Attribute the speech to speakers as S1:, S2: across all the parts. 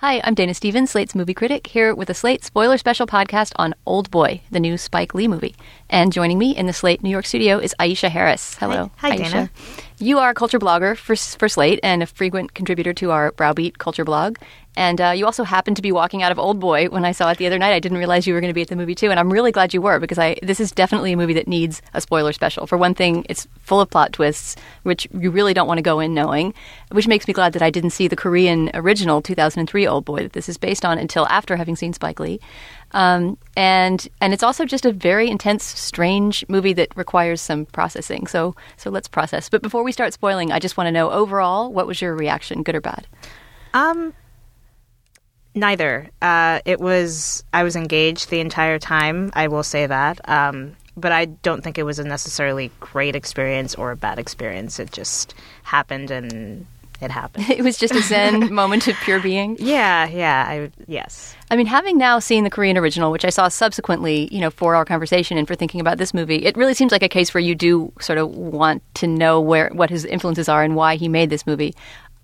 S1: Hi, I'm Dana Stevens, Slate's movie critic, here with a Slate spoiler special podcast on Old Boy, the new Spike Lee movie. And joining me in the Slate New York studio is Aisha Harris. Hello.
S2: Hi, hi
S1: Aisha.
S2: Dana.
S1: You are a culture blogger for, for Slate and a frequent contributor to our Browbeat culture blog. And uh, you also happened to be walking out of Old Boy when I saw it the other night. I didn't realize you were going to be at the movie too, and I'm really glad you were because I this is definitely a movie that needs a spoiler special. For one thing, it's full of plot twists, which you really don't want to go in knowing, which makes me glad that I didn't see the Korean original 2003 Old Boy that this is based on until after having seen Spike Lee. Um, and and it's also just a very intense, strange movie that requires some processing. So so let's process. But before we start spoiling, I just want to know overall, what was your reaction, good or bad?
S2: Um, neither. Uh, it was I was engaged the entire time. I will say that. Um, but I don't think it was a necessarily great experience or a bad experience. It just happened and it happened.
S1: It was just a zen moment of pure being.
S2: Yeah, yeah. I yes.
S1: I mean, having now seen the Korean original, which I saw subsequently, you know, for our conversation and for thinking about this movie, it really seems like a case where you do sort of want to know where what his influences are and why he made this movie.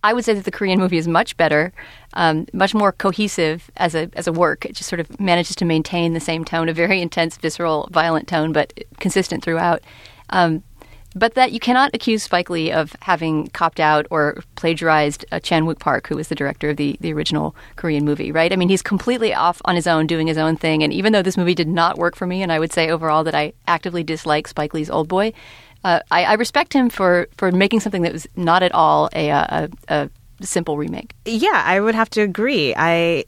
S1: I would say that the Korean movie is much better, um, much more cohesive as a as a work. It just sort of manages to maintain the same tone, a very intense, visceral, violent tone, but consistent throughout. Um, but that you cannot accuse Spike Lee of having copped out or plagiarized uh, Chan Wook Park, who was the director of the, the original Korean movie, right? I mean, he's completely off on his own, doing his own thing. And even though this movie did not work for me, and I would say overall that I actively dislike Spike Lee's Old Boy, uh, I, I, respect him for, for making something that was not at all a, a, a simple remake.
S2: Yeah, I would have to agree. I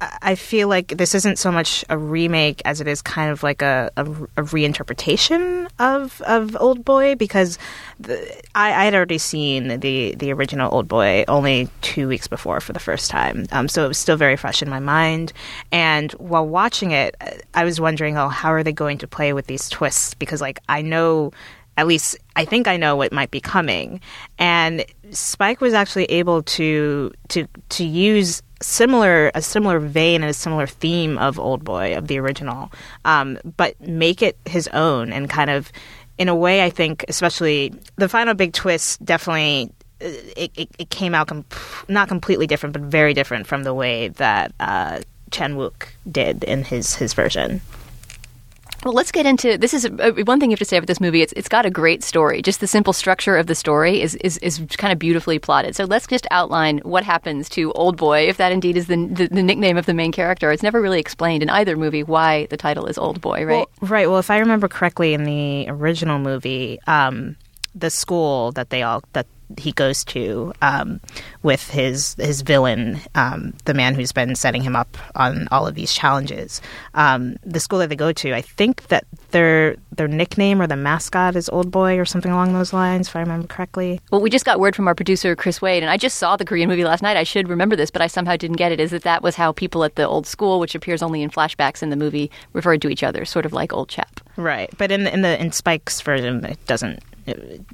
S2: I feel like this isn't so much a remake as it is kind of like a, a, a reinterpretation of of Old Boy because the, I, had already seen the the original Old Boy only two weeks before for the first time, um, so it was still very fresh in my mind. And while watching it, I was wondering, oh, how are they going to play with these twists? Because like I know at least I think I know what might be coming. And Spike was actually able to to to use similar a similar vein and a similar theme of Old Boy of the original, um, but make it his own and kind of in a way I think especially the final big twist definitely. Uh, it, it, it came out com- not completely different, but very different from the way that uh, Chan Wook did in his his version.
S1: Well, let's get into this. Is uh, one thing you have to say about this movie. It's it's got a great story. Just the simple structure of the story is is, is kind of beautifully plotted. So let's just outline what happens to Old Boy, if that indeed is the, the, the nickname of the main character. It's never really explained in either movie why the title is Old Boy, right?
S2: Well, right. Well, if I remember correctly, in the original movie, um, the school that they all that he goes to um, with his his villain, um, the man who's been setting him up on all of these challenges. Um, the school that they go to, I think that their their nickname or the mascot is Old Boy or something along those lines, if I remember correctly.
S1: Well, we just got word from our producer Chris Wade, and I just saw the Korean movie last night. I should remember this, but I somehow didn't get it. Is that that was how people at the old school, which appears only in flashbacks in the movie, referred to each other, sort of like old chap.
S2: Right, but in the, in the in Spike's version, it doesn't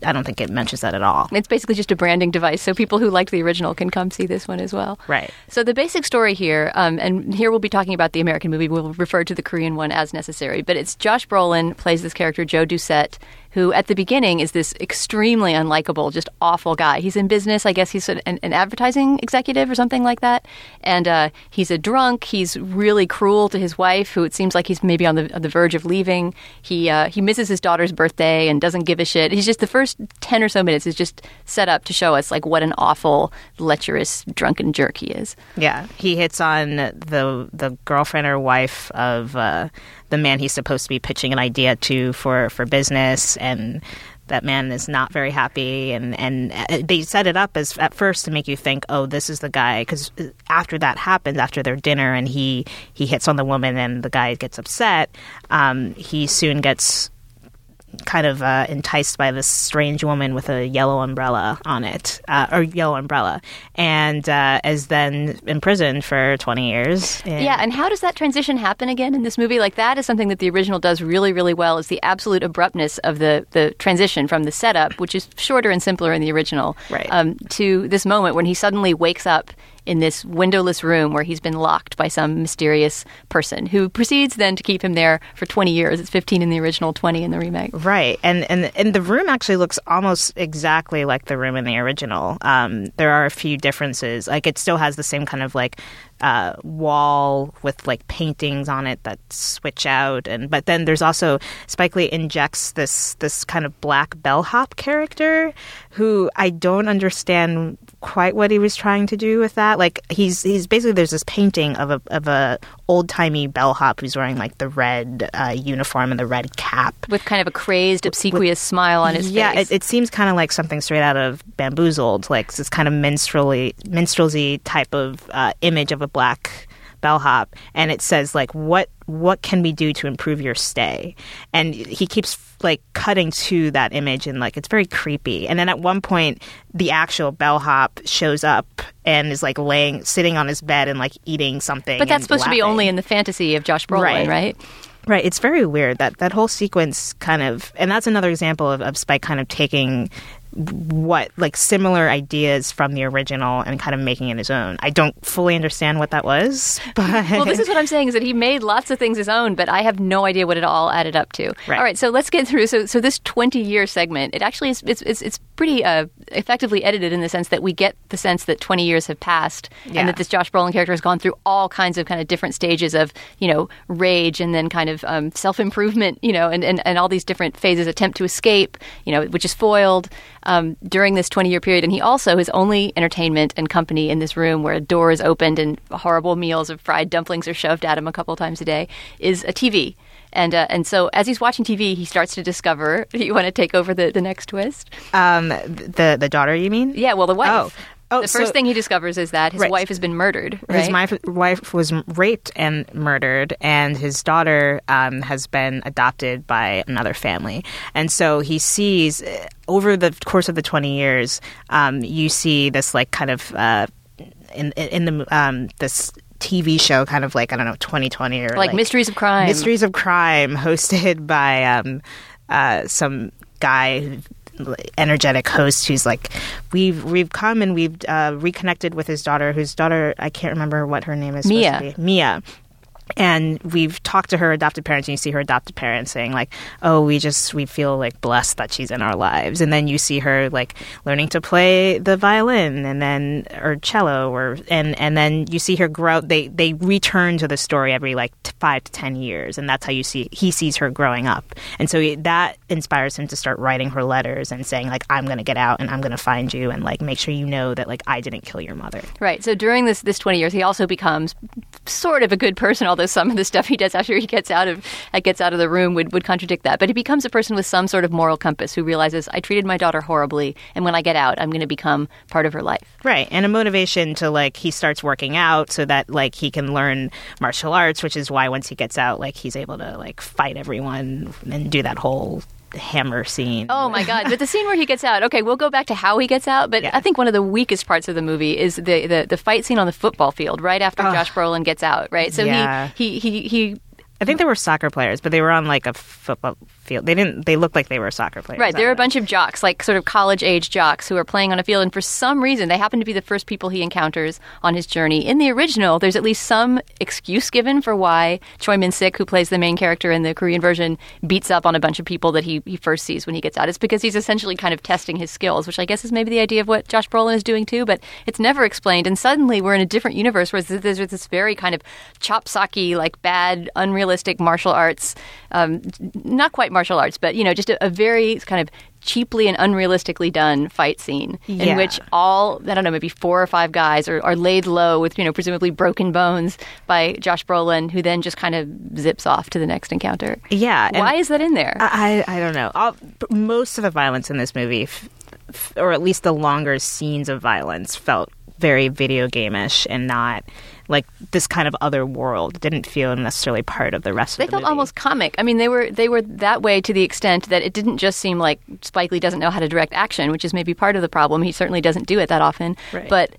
S2: I don't think it mentions that at all.
S1: It's basically just a branding device, so people who liked the original can come see this one as well.
S2: Right.
S1: So the basic story here, um, and here we'll be talking about the American movie. We'll refer to the Korean one as necessary, but it's Josh Brolin plays this character Joe Doucette, who at the beginning is this extremely unlikable, just awful guy. He's in business. I guess he's an, an advertising executive or something like that. And uh, he's a drunk. He's really cruel to his wife, who it seems like he's maybe on the, on the verge of leaving. He, uh, he misses his daughter's birthday and doesn't give a shit. He's just the first 10 or so minutes is just set up to show us like what an awful, lecherous, drunken jerk he is.
S2: Yeah. He hits on the, the girlfriend or wife of. Uh, the man he's supposed to be pitching an idea to for for business and that man is not very happy and and uh, they set it up as at first to make you think oh this is the guy because after that happens after their dinner and he he hits on the woman and the guy gets upset um, he soon gets kind of uh, enticed by this strange woman with a yellow umbrella on it, uh, or yellow umbrella, and uh, is then imprisoned for 20 years.
S1: Yeah, and how does that transition happen again in this movie? Like, that is something that the original does really, really well, is the absolute abruptness of the, the transition from the setup, which is shorter and simpler in the original,
S2: right.
S1: um, to this moment when he suddenly wakes up in this windowless room where he's been locked by some mysterious person who proceeds then to keep him there for 20 years. It's 15 in the original, 20 in the remake.
S2: Right. And and and the room actually looks almost exactly like the room in the original. Um, there are a few differences. Like it still has the same kind of like uh, wall with like paintings on it that switch out, and but then there's also Spike Lee injects this this kind of black bellhop character who I don't understand quite what he was trying to do with that. Like he's he's basically there's this painting of a of a old timey bellhop who's wearing like the red uh, uniform and the red cap
S1: with kind of a crazed, obsequious with, smile on his
S2: yeah,
S1: face.
S2: Yeah, it, it, seems kind of like something straight out of Bamboozled, like this kind of minstrelly minstrelsy type of uh, image of a black bellhop, and it says like what what can we do to improve your stay? And he keeps like cutting to that image and like it's very creepy. And then at one point, the actual bellhop shows up and is like laying, sitting on his bed and like eating something.
S1: But that's supposed
S2: laughing.
S1: to be only in the fantasy of Josh Brolin, right? right?
S2: Right, it's very weird that that whole sequence kind of, and that's another example of, of Spike kind of taking what like similar ideas from the original and kind of making it his own. I don't fully understand what that was, but
S1: well, this is what I'm saying is that he made lots of things his own, but I have no idea what it all added up to.
S2: Right.
S1: All right, so let's get through. So, so this 20 year segment, it actually is it's it's, it's pretty uh, effectively edited in the sense that we get the sense that 20 years have passed
S2: yeah.
S1: and that this Josh Brolin character has gone through all kinds of kind of different stages of you know rage and then kind of um, self improvement, you know, and, and and all these different phases, attempt to escape, you know, which is foiled um, during this 20 year period. And he also, his only entertainment and company in this room where a door is opened and horrible meals of fried dumplings are shoved at him a couple times a day, is a TV. And uh, and so as he's watching TV, he starts to discover. Do you want to take over the, the next twist?
S2: Um, the the daughter, you mean?
S1: Yeah, well, the wife.
S2: Oh. Oh,
S1: the first
S2: so,
S1: thing he discovers is that his
S2: right.
S1: wife has been murdered. Right?
S2: His wife, wife was raped and murdered, and his daughter um, has been adopted by another family. And so he sees uh, over the course of the twenty years, um, you see this like kind of uh, in in the um, this TV show, kind of like I don't know, 2020 or
S1: like,
S2: like,
S1: Mysteries of Crime.
S2: Mysteries of Crime, hosted by um, uh, some guy energetic host who's like we've we've come and we've uh, reconnected with his daughter whose daughter I can't remember what her name is
S1: Mia.
S2: Mia and we've talked to her adopted parents and you see her adopted parents saying like oh we just we feel like blessed that she's in our lives. And then you see her like learning to play the violin and then or cello or and and then you see her grow they they return to the story every like t- five to ten years. And that's how you see he sees her growing up. And so that inspires him to start writing her letters and saying like i'm gonna get out and i'm gonna find you and like make sure you know that like i didn't kill your mother.
S1: Right. So during this this 20 years he also becomes sort of a good person although some of the stuff he does after he gets out of uh, gets out of the room would, would contradict that. But he becomes a person with some sort of moral compass who realizes I treated my daughter horribly, and when I get out, I'm going to become part of her life.
S2: Right, and a motivation to like he starts working out so that like he can learn martial arts, which is why once he gets out, like he's able to like fight everyone and do that whole hammer scene.
S1: Oh my god! But the scene where he gets out. Okay, we'll go back to how he gets out. But
S2: Yeah.
S1: I think one of the weakest parts of the movie is the the, the fight scene on the football field right after. Josh Brolin gets out. Right. So
S2: Yeah.
S1: he, he he he
S2: I think they were soccer players, but they were on like a football field. They didn't. They looked like they were soccer players.
S1: Right, there are a bunch of jocks, like sort of college age jocks, who are playing on a field, and for some reason, they happen to be the first people he encounters on his journey. In the original, there's at least some excuse given for why Choi Min Sik, who plays the main character in the Korean version, beats up on a bunch of people that he, he first sees when he gets out. It's because he's essentially kind of testing his skills, which I guess is maybe the idea of what Josh Brolin is doing too, but it's never explained. And suddenly, we're in a different universe where there's there's this very kind of chopsocky, like bad, unrealistic martial arts, um, not quite martial arts, but you know, just a, a very kind of cheaply and unrealistically done fight scene in
S2: Yeah.
S1: which all I don't know, maybe four or five guys are, are laid low with you know presumably broken bones by Josh Brolin, who then just kind of zips off to the next encounter.
S2: Yeah.
S1: Why is that in there?
S2: I, I don't know. All, most of the violence in this movie, f- f- or at least the longer scenes of violence, felt very video game-ish and not like this kind of other world. It didn't feel necessarily part of the rest
S1: they
S2: of the
S1: felt
S2: movie.
S1: almost comic. I mean, they were they were that way to the extent that it didn't just seem like Spike Lee doesn't know how to direct action, which is maybe part of the problem. He certainly doesn't do it that often.
S2: Right.
S1: But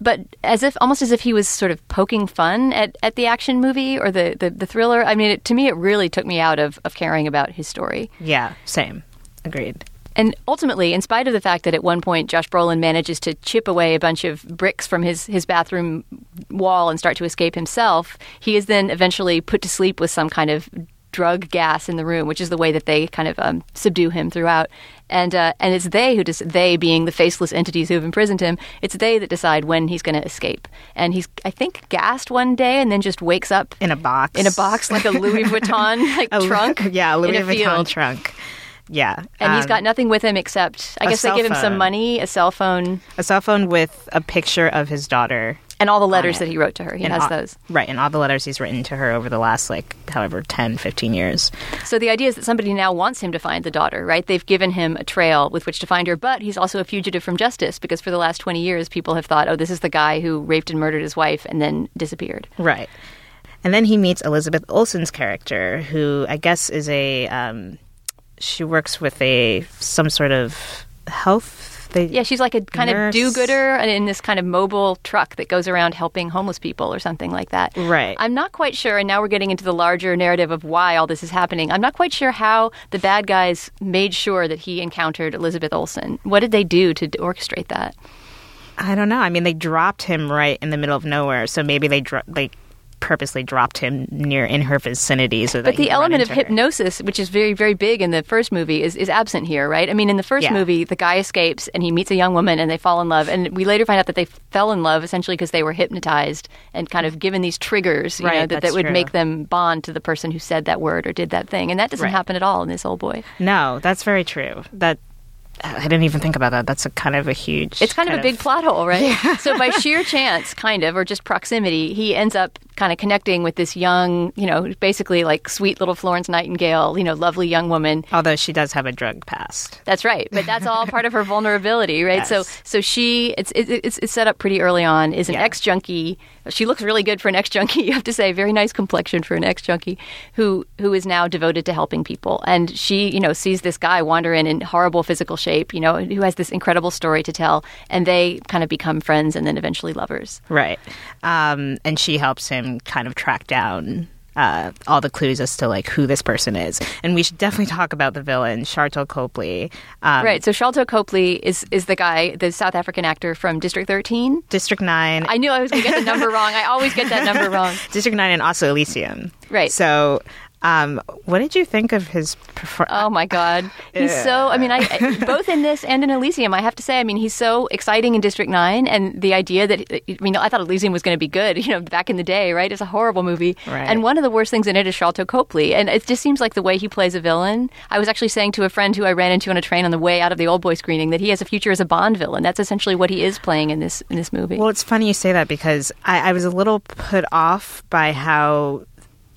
S1: but as if almost as if he was sort of poking fun at, at the action movie or the, the, the thriller. I mean, it, to me, it really took me out of, of caring about his story.
S2: Yeah, same. Agreed.
S1: And ultimately, in spite of the fact that at one point Josh Brolin manages to chip away a bunch of bricks from his, his bathroom wall and start to escape himself, he is then eventually put to sleep with some kind of drug gas in the room, which is the way that they kind of um, subdue him throughout. And uh, and it's they who des- they being the faceless entities who have imprisoned him. It's they that decide when he's going to escape. And he's I think gassed one day and then just wakes up
S2: in a box.
S1: in a box like a Louis Vuitton like
S2: A
S1: trunk.
S2: yeah, a Louis Vuitton
S1: field.
S2: trunk. Yeah,
S1: And he's got nothing with him except I guess they give him some money, a cell phone,
S2: a cell phone with a picture of his daughter.
S1: and all the letters that he wrote to her. He
S2: and
S1: has
S2: all-
S1: those.
S2: right, and all the letters he's written to her over the last like however 10, 15 years.
S1: So the idea is that somebody now wants him to find the daughter, right? They've given him a trail with which to find her, but he's also a fugitive from justice because for the last 20 years people have thought, "Oh, this is the guy who raped and murdered his wife and then disappeared."
S2: Right. And then he meets Elizabeth Olsen's character, who I guess is a um, she works with a some sort of health. They,
S1: Yeah, she's like a kind
S2: Nurse.
S1: of do-gooder in this kind of mobile truck that goes around helping homeless people or something like that.
S2: Right.
S1: I'm not quite sure, and now we're getting into the larger narrative of why all this is happening. I'm not quite sure how the bad guys made sure that he encountered Elizabeth Olsen. What did they do to orchestrate that?
S2: I don't know. I mean, they dropped him right in the middle of nowhere, so maybe they dro- they purposely dropped him near in her vicinity so that
S1: But the element of
S2: her.
S1: hypnosis, which is very, very big in the first movie, is, is absent here, right? I mean, in the first
S2: Yeah.
S1: movie, the guy escapes and he meets a young woman and they fall in love. And we later find out that they fell in love essentially because they were hypnotized and kind of given these triggers, you know, that, that would
S2: true.
S1: make them bond to the person who said that word or did that thing. And that doesn't
S2: Right.
S1: happen at all in this old boy.
S2: No, that's very true. That I didn't even think about that. That's a kind of a huge.
S1: It's kind, of a big plot hole, right? So by sheer chance, kind of, or just proximity, he ends up kind of connecting with this young, you know, basically like sweet little Florence Nightingale, you know, lovely young woman
S2: Although she does have a drug past.
S1: That's right, but that's all part of her vulnerability, right? So,
S2: Yes.
S1: so she it's it, it's it's set up pretty early on. Is an
S2: Yeah.
S1: ex junkie. She looks really good for an ex junkie. You have to say, very nice complexion for an ex junkie, who who is now devoted to helping people. And she, you know, sees this guy wander in in horrible physical shape, you know, who has this incredible story to tell, and they kind of become friends and then eventually lovers.
S2: Right. Um, and she helps him kind of track down uh, all the clues as to like who this person is. And we should definitely talk about the villain, Sharlto Copley. Um,
S1: Right. So Sharlto Copley is is the guy, the South African actor from District 13.
S2: District 9.
S1: I knew I was going to get the number wrong. I always get that number wrong.
S2: District 9 and also Elysium.
S1: Right.
S2: So, um, what did you think of his performance?
S1: Oh my God, he's so. I mean, I I- both in this and in Elysium, I have to say, I mean, he's so exciting in District Nine, and the idea that I mean, I thought Elysium was going to be good, you know, back in the day, right? It's a horrible movie,
S2: Right.
S1: and one of the worst things in it is Sharlto Copley, and it just seems like the way he plays a villain. I was actually saying to a friend who I ran into on a train on the way out of the Old Boy screening that he has a future as a Bond villain. That's essentially what he is playing in this in this movie.
S2: Well, it's funny you say that because I, I was a little put off by how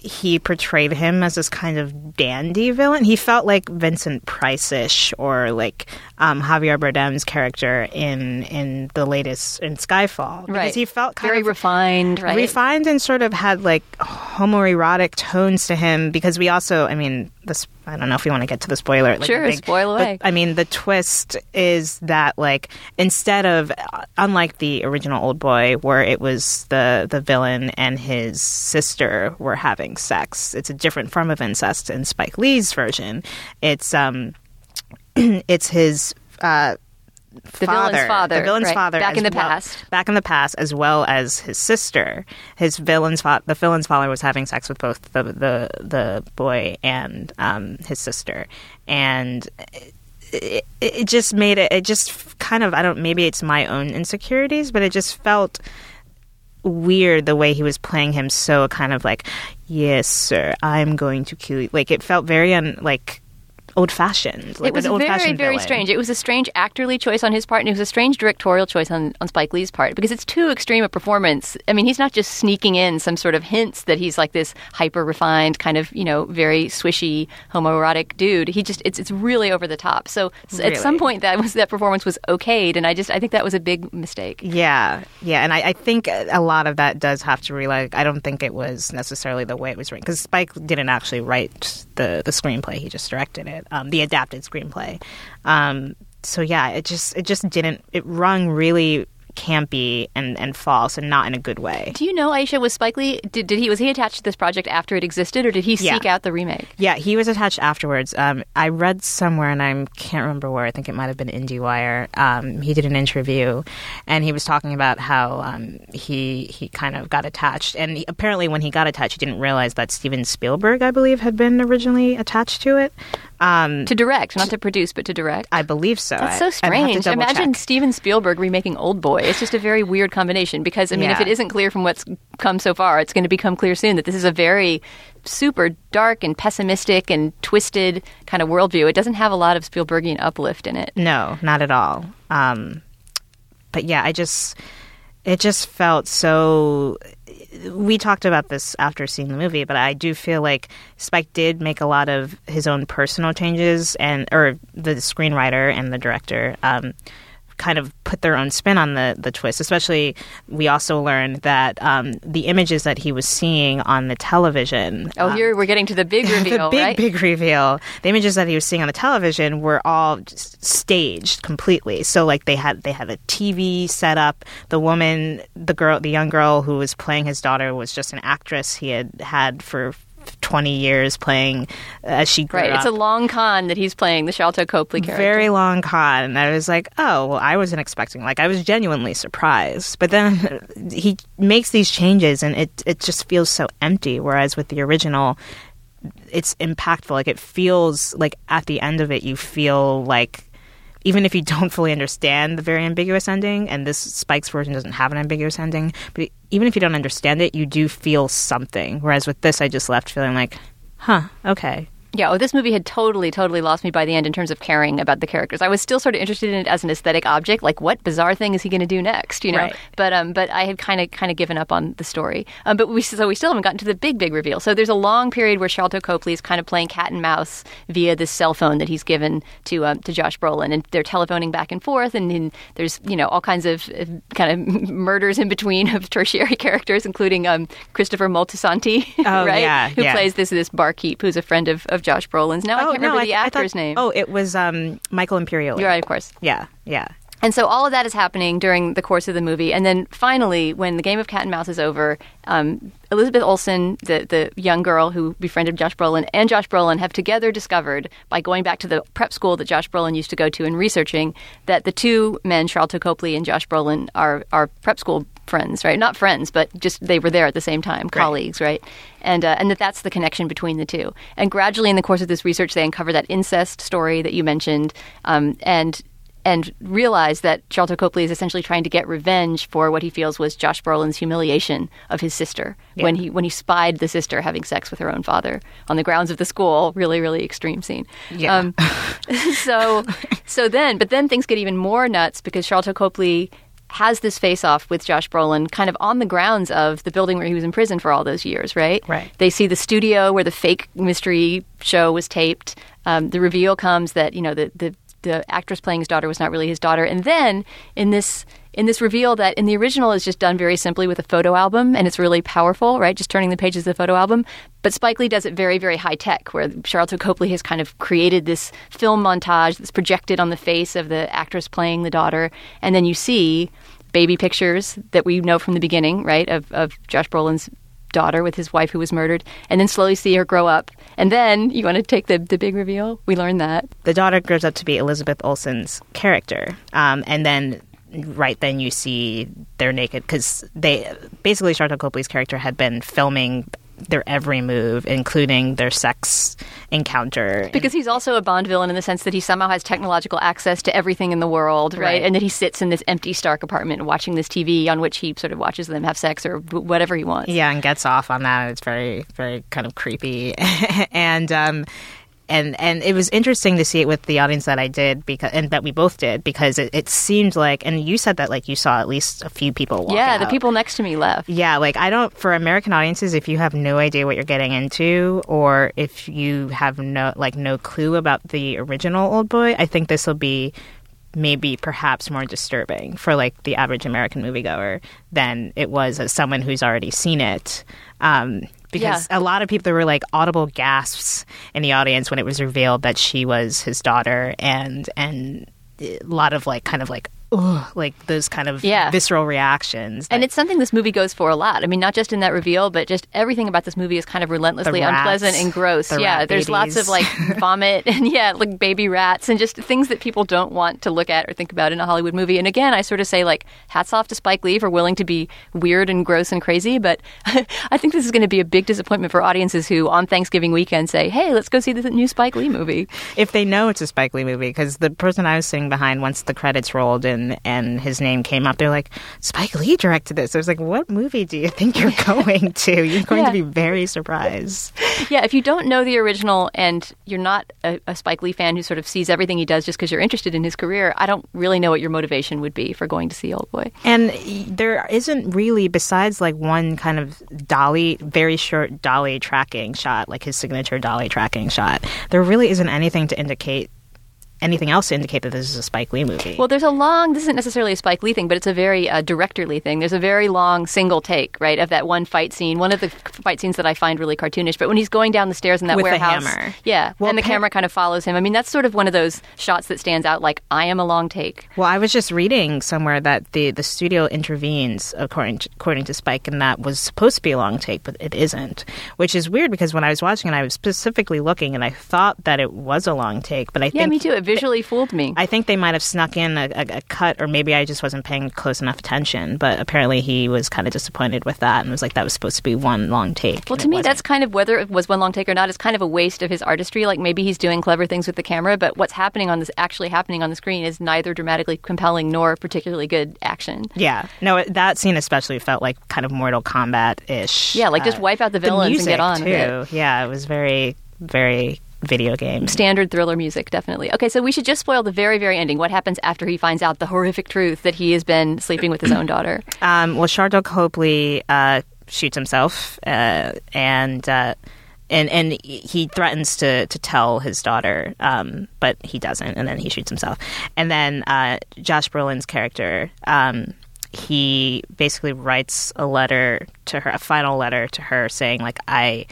S2: he portrayed him as this kind of dandy villain. He felt like Vincent Price-ish or like um, Javier Bardem's character in in the latest in Skyfall. Because
S1: right?
S2: he felt kind
S1: very refined, right?
S2: refined and sort of had like homoerotic tones to him because we also i mean this i don't know if you want to get to the spoiler like,
S1: Sure,
S2: big-
S1: spoil away.
S2: but, i mean the twist is that like instead of unlike the original old boy where it was the the villain and his sister were having sex it's a different form of incest in spike lee's version it's um it's his uh
S1: The villain's father,
S2: the villain's
S1: right,
S2: father,
S1: back in the
S2: well-
S1: past.
S2: back in the past, as well as his sister. His villain's fa- the villain's father was having sex with both the the, the boy and um, his sister, and it, it just made it. It just kind of I don't. Maybe it's my own insecurities, but it just felt weird the way he was playing him. So kind of like, yes, sir, I'm going to kill you. Like it felt very un like old fashioned. Like
S1: it was very, very
S2: villain.
S1: strange. It was a strange actorly choice on his part, and it was a strange directorial choice on, on Spike Lee's part because it's too extreme a performance. I mean, he's not just sneaking in some sort of hints that he's like this hyper refined, kind of you know very swishy homoerotic dude. He just it's it's really over the top. So, s at some point that was that performance was okayed, and I just I think that was a big mistake.
S2: Yeah, yeah, and I, I think a lot of that does have to rely. I don't think it was necessarily the way it was written because Spike didn't actually write the the screenplay; he just directed it, um, the adapted screenplay. Um, so yeah, it just it just didn't. It rung really campy and, and false and not in a good way.
S1: Do you know Aisha was Spike Lee? Did, did he was he attached to this project after it existed, or did he
S2: Yeah.
S1: seek out the remake?
S2: Yeah, he was attached afterwards. Um, I read somewhere, and I can't remember where. I think it might have been IndieWire. Um, he did an interview, and he was talking about how um, he he kind of got attached. And he, apparently, when he got attached, he didn't realize that Steven Spielberg, I believe, had been originally attached to it. Um,
S1: To direct, not to produce, but to direct.
S2: I believe so.
S1: That's so
S2: I'd have to
S1: strange. Imagine
S2: check.
S1: Steven Spielberg remaking Old Boy. It's just a very weird combination because I mean, if it isn't clear from what's come so far, it's going to become clear soon that this is a very super dark and pessimistic and twisted kind of worldview. It doesn't have a lot of Spielbergian uplift in it.
S2: No, not at all. Um, but yeah, I just it just felt so. We talked about this after seeing the movie, but I do feel like Spike did make a lot of his own personal changes, and or the screenwriter and the director. Um, kind of put their own spin on the, the twist. Especially, we also learned that um, the images that he was seeing on the television.
S1: Oh,
S2: um,
S1: here we're getting to the big reveal,
S2: the big
S1: right?
S2: big reveal the images that he was seeing on the television were all staged completely so like they had they had a tv set up the woman the girl the young girl who was playing his daughter was just an actress he had had for 20 years playing uh, as she grew
S1: Right.
S2: up
S1: It's a long con that he's playing the Sharlto Copley character.
S2: very long con and i was like oh well i wasn't expecting like i was genuinely surprised but then he makes these changes and it it just feels so empty whereas with the original it's impactful like it feels like at the end of it you feel like even if you don't fully understand the very ambiguous ending and this spike's version doesn't have an ambiguous ending but even if you don't understand it you do feel something. Whereas with this i just left feeling like huh okay
S1: Yeah, oh, this movie had totally, totally lost me by the end in terms of caring about the characters. I was still sort of interested in it as an aesthetic object, like what bizarre thing is he going to do next, you know?
S2: Right.
S1: But um, but I had kind of kind of given up on the story. Um, but we so we still haven't gotten to the big big reveal. So there's a long period where Charlton Copley is kind of playing cat and mouse via this cell phone that he's given to um, to Josh Brolin, and they're telephoning back and forth, and, then there's you know all kinds of uh, kind of murders in between of tertiary characters, including um, Christopher Moltisanti,
S2: Oh,
S1: right?
S2: yeah,
S1: Who
S2: yeah.
S1: plays this this barkeep who's a friend of, of Josh Brolin's. Now I can't remember the actor's
S2: thought-
S1: name.
S2: Oh, it was um, Michael Imperioli.
S1: You're right, of course.
S2: Yeah, yeah.
S1: And so all of that is happening during the course of the movie, and then finally, when the game of cat and mouse is over, um, Elizabeth Olsen, the the young girl who befriended Josh Brolin, and Josh Brolin have together discovered by going back to the prep school that Josh Brolin used to go to and researching that the two men, Charlton Copley and Josh Brolin, are are prep school friends, right? Not friends, but just they were there at the same time, colleagues, right? And uh, and that that's the connection between the two. And gradually, in the course of this research, they uncover that incest story that you mentioned, um, and and realize that Charlton Copley is essentially trying to get revenge for what he feels was Josh Brolin's humiliation of his sister when he when he spied the sister having sex with her own father on the grounds of the school. Really, really extreme scene.
S2: Yeah.
S1: so so then, but then things get even more nuts because Charlton Copley has this face off with Josh Brolin kind of on the grounds of the building where he was in prison for all those years, right?
S2: Right.
S1: They see the studio where the fake mystery show was taped. Um, the reveal comes that you know the, the the actress playing his daughter was not really his daughter, and then in this in this reveal that in the original is just done very simply with a photo album, and it's really powerful, right? Just turning the pages of the photo album. But Spike Lee does it very very high tech, where Charlton Copley has kind of created this film montage that's projected on the face of the actress playing the daughter, and then you see baby pictures that we know from the beginning, right, of, of Josh Brolin's daughter with his wife who was murdered, and then slowly see her grow up. And then you want to take the, the big reveal? We learn that.
S2: The daughter grows up to be Elizabeth Olsen's character, um, and then right then you see they're naked because they basically Charlton Copley's character had been filming their every move, including their sex encounter.
S1: Because he's also a Bond villain in the sense that he somehow has technological access to everything in the world, right?
S2: Right.
S1: And that he sits in this empty Stark apartment watching this TV on which he sort of watches them have sex or whatever he wants.
S2: yeah, and gets off on that. It's very, very kind of creepy, and um, and and it was interesting to see it with the audience that I did because and that we both did because it, it seemed like and you said that like you saw at least a few people.
S1: Yeah, the
S2: out.
S1: people next to me left.
S2: Yeah, like I don't for American audiences if you have no idea what you're getting into or if you have no like no clue about the original Old Boy, I think this will be maybe perhaps more disturbing for like the average American moviegoer than it was as someone who's already seen it. Um because a lot of people there were like audible gasps in the audience when it was revealed that she was his daughter and and a lot of like kind of like ugh, like those kind of
S1: Yeah.
S2: visceral reactions.
S1: And it's something this movie goes for a lot. I mean, not just in that reveal, but just everything about this movie is kind of relentlessly
S2: rats,
S1: unpleasant and gross.
S2: the
S1: yeah, there's lots of like vomit and yeah, like baby rats and just things that people don't want to look at or think about in a Hollywood movie. And again, I sort of say like hats off to Spike Lee for willing to be weird and gross and crazy, but I think this is going to be a big disappointment for audiences who on Thanksgiving weekend say, "Hey, let's go see the new Spike Lee movie."
S2: if they know it's a Spike Lee movie, because the person I was sitting behind, once the credits rolled and and his name came up, they're like, Spike Lee directed this. I was like, what movie do you think you're going to? You're going
S1: Yeah.
S2: to be very surprised.
S1: Yeah, if you don't know the original and you're not a, a Spike Lee fan who sort of sees everything he does just because you're interested in his career, I don't really know what your motivation would be for going to see Old Boy.
S2: And there isn't really, besides like one kind of dolly, very short dolly tracking shot, like his signature dolly tracking shot, there really isn't anything to indicate anything else to indicate that this is a Spike Lee movie.
S1: Well, there's a long. This isn't necessarily a Spike Lee thing, but it's a very uh, directorly thing. There's a very long single take, right, of that one fight scene. One of the fight scenes that I find really cartoonish. But when he's going down the stairs in that
S2: With
S1: warehouse, yeah,
S2: Well,
S1: and the camera kind of follows him. I mean, that's sort of one of those shots that stands out. Like I am a long take.
S2: Well, I was just reading somewhere that the, the studio intervenes according to, according to Spike, and that was supposed to be a long take, but it isn't, which is weird because when I was watching it, I was specifically looking, and I thought that it was a long take, but I
S1: Yeah,
S2: think
S1: me too. It visually fooled me.
S2: I think they might have snuck in a, a, a cut, or maybe I just wasn't paying close enough attention. But apparently, he was kind of disappointed with that and was like, "That was supposed to be one long take."
S1: Well, to me,
S2: wasn't.
S1: that's kind of whether it was one long take or not is kind of a waste of his artistry. Like maybe he's doing clever things with the camera, but what's happening on this actually happening on the screen is neither dramatically compelling nor particularly good action.
S2: yeah. No, that scene especially felt like kind of Mortal Kombat ish.
S1: Yeah, like just uh, wipe out the villains and get on
S2: too.
S1: with it.
S2: Yeah, it was very, very video game.
S1: Standard thriller music, definitely. Okay, so we should just spoil the very, very ending. What happens after he finds out the horrific truth that he has been sleeping with his own daughter?
S2: Um, well, Sharlto Copley uh, shoots himself, uh, and uh, and and he threatens to to tell his daughter, um, but he doesn't, and then he shoots himself. And then uh, Josh Brolin's character. Um, he basically writes a letter to her, a final letter to her, saying like, "I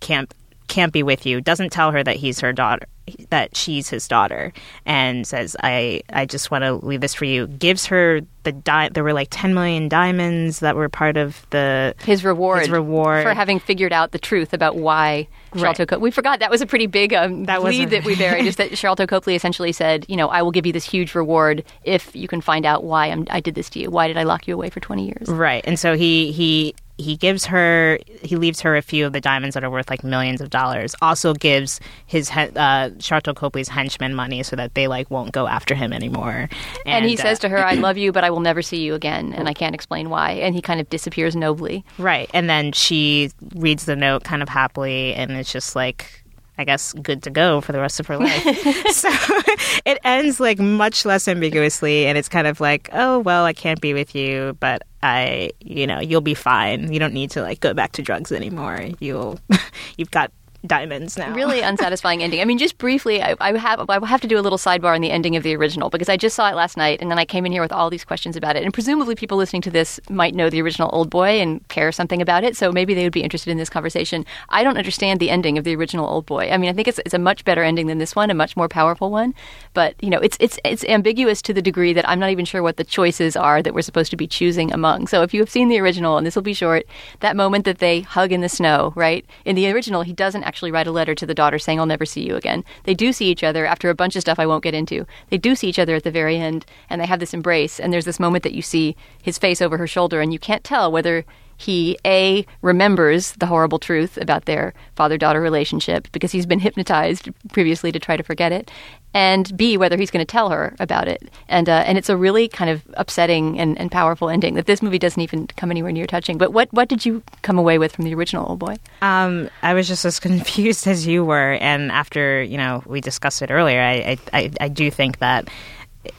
S2: can't can't be with you." Doesn't tell her that he's her daughter, that she's his daughter, and says, "I I just want to leave this for you." Gives her the di- there were like ten million diamonds that were part of the
S1: His reward,
S2: His reward.
S1: for having figured out the truth about why
S2: Right.
S1: Charlton Copley. We forgot that was a pretty big um,
S2: That was
S1: lead that we buried. is that Charlton Copley essentially said, you know, I will give you this huge reward if you can find out why I'm, I did this to you. Why did I lock you away for 20 years?
S2: Right. And so he he he gives her he leaves her a few of the diamonds that are worth like millions of dollars. Also gives his uh Sharlto Copley's henchmen money so that they like won't go after him anymore.
S1: And, he
S2: uh,
S1: says to her, I love you, but I will never see you again. And I can't explain why. And he kind of disappears nobly.
S2: Right. And then she reads the note kind of happily and it's just like I guess good to go for the rest of her life. so it ends like much less ambiguously and it's kind of like, oh well, I can't be with you, but I, you know, you'll be fine. You don't need to like go back to drugs anymore. You'll you've got diamonds now.
S1: Really unsatisfying ending. I mean, just briefly, I, I have I have to do a little sidebar on the ending of the original because I just saw it last night, and then I came in here with all these questions about it. And presumably, people listening to this might know the original Old Boy and care something about it, so maybe they would be interested in this conversation. I don't understand the ending of the original Old Boy. I mean, I think it's it's a much better ending than this one, a much more powerful one. But you know, it's it's it's ambiguous to the degree that I'm not even sure what the choices are that we're supposed to be choosing among. So if you have seen the original, and this will be short, that moment that they hug in the snow, right? In the original, he doesn't actually write a letter to the daughter saying, I'll never see you again. They do see each other after a bunch of stuff I won't get into. They do see each other at the very end, and they have this embrace, and there's this moment that you see his face over her shoulder, and you can't tell whether he a remembers the horrible truth about their father-daughter relationship because he's been hypnotized previously to try to forget it and b whether he's going to tell her about it. And uh, and it's a really kind of upsetting and, and powerful ending that this movie doesn't even come anywhere near touching. But what what did you come away with from the original old boy?
S2: Um, I was just as confused as you were, and after you know we discussed it earlier, I I, I, I do think that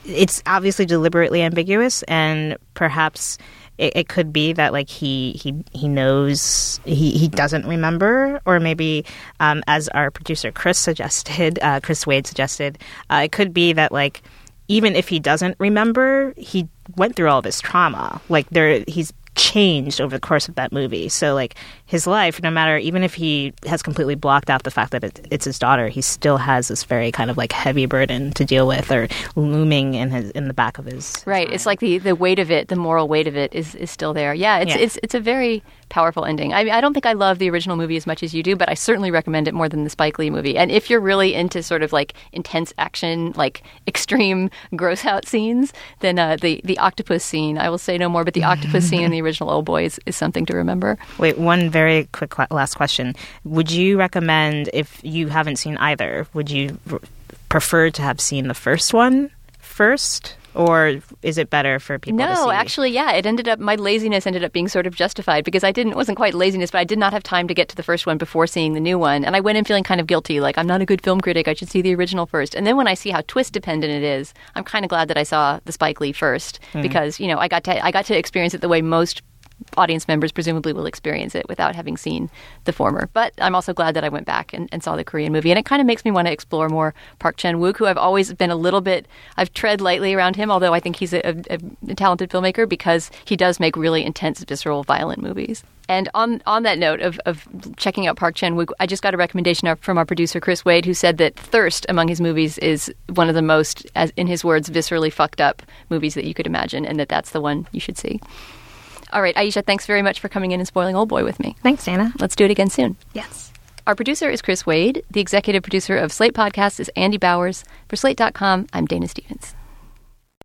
S2: it's obviously deliberately ambiguous, and perhaps it, it could be that like he he he knows he he doesn't remember, or maybe um, as our producer Chris suggested, uh, Chris Wade suggested, uh, it could be that like even if he doesn't remember, he went through all this trauma. Like there, he's changed over the course of that movie. So like his life, no matter even if he has completely blocked out the fact that it, it's his daughter, he still has this very kind of like heavy burden to deal with or looming in his in the back of his
S1: right.
S2: mind.
S1: It's like the the weight of it, the moral weight of it, is is still there. Yeah, it's
S2: Yeah.
S1: it's it's a very powerful ending. I I don't think I love the original movie as much as you do, but I certainly recommend it more than the Spike Lee movie. And if you're really into sort of like intense action, like extreme gross out scenes, then uh, the the octopus scene, I will say no more, but the octopus scene in the original Old Boy is, is something to remember.
S2: Wait, one very quick que- last question. Would you recommend, if you haven't seen either, would you r- prefer to have seen the first one first? Or is it better for people to see?
S1: No, actually, yeah, it ended up my laziness ended up being sort of justified because I didn't wasn't quite laziness, but I did not have time to get to the first one before seeing the new one, and I went in feeling kind of guilty, like I'm not a good film critic, I should see the original first. And then when I see how twist dependent it is, I'm kind of glad that I saw the Spike Lee first hmm. because you know I got to I got to experience it the way most audience members presumably will experience it without having seen the former. But I'm also glad that I went back and, and saw the Korean movie. And it kind of makes me want to explore more Park Chan Wook, who I've always been a little bit, I've tread lightly around him, although I think he's a, a, a talented filmmaker because he does make really intense, visceral, violent movies. And on, on that note of, of checking out Park Chan Wook, I just got a recommendation from our producer Chris Wade, who said that Thirst among his movies is one of the most, as in his words, viscerally fucked up movies that you could imagine, and that that's the one you should see. All right, Aisha, thanks very much for coming in and spoiling Old Boy with me.
S2: Thanks, Anna.
S1: Let's do it again soon.
S2: Yes.
S1: Our producer is Chris Wade. The executive producer of Slate Podcasts is Andy Bowers. For Slate.com, I'm Dana Stevens.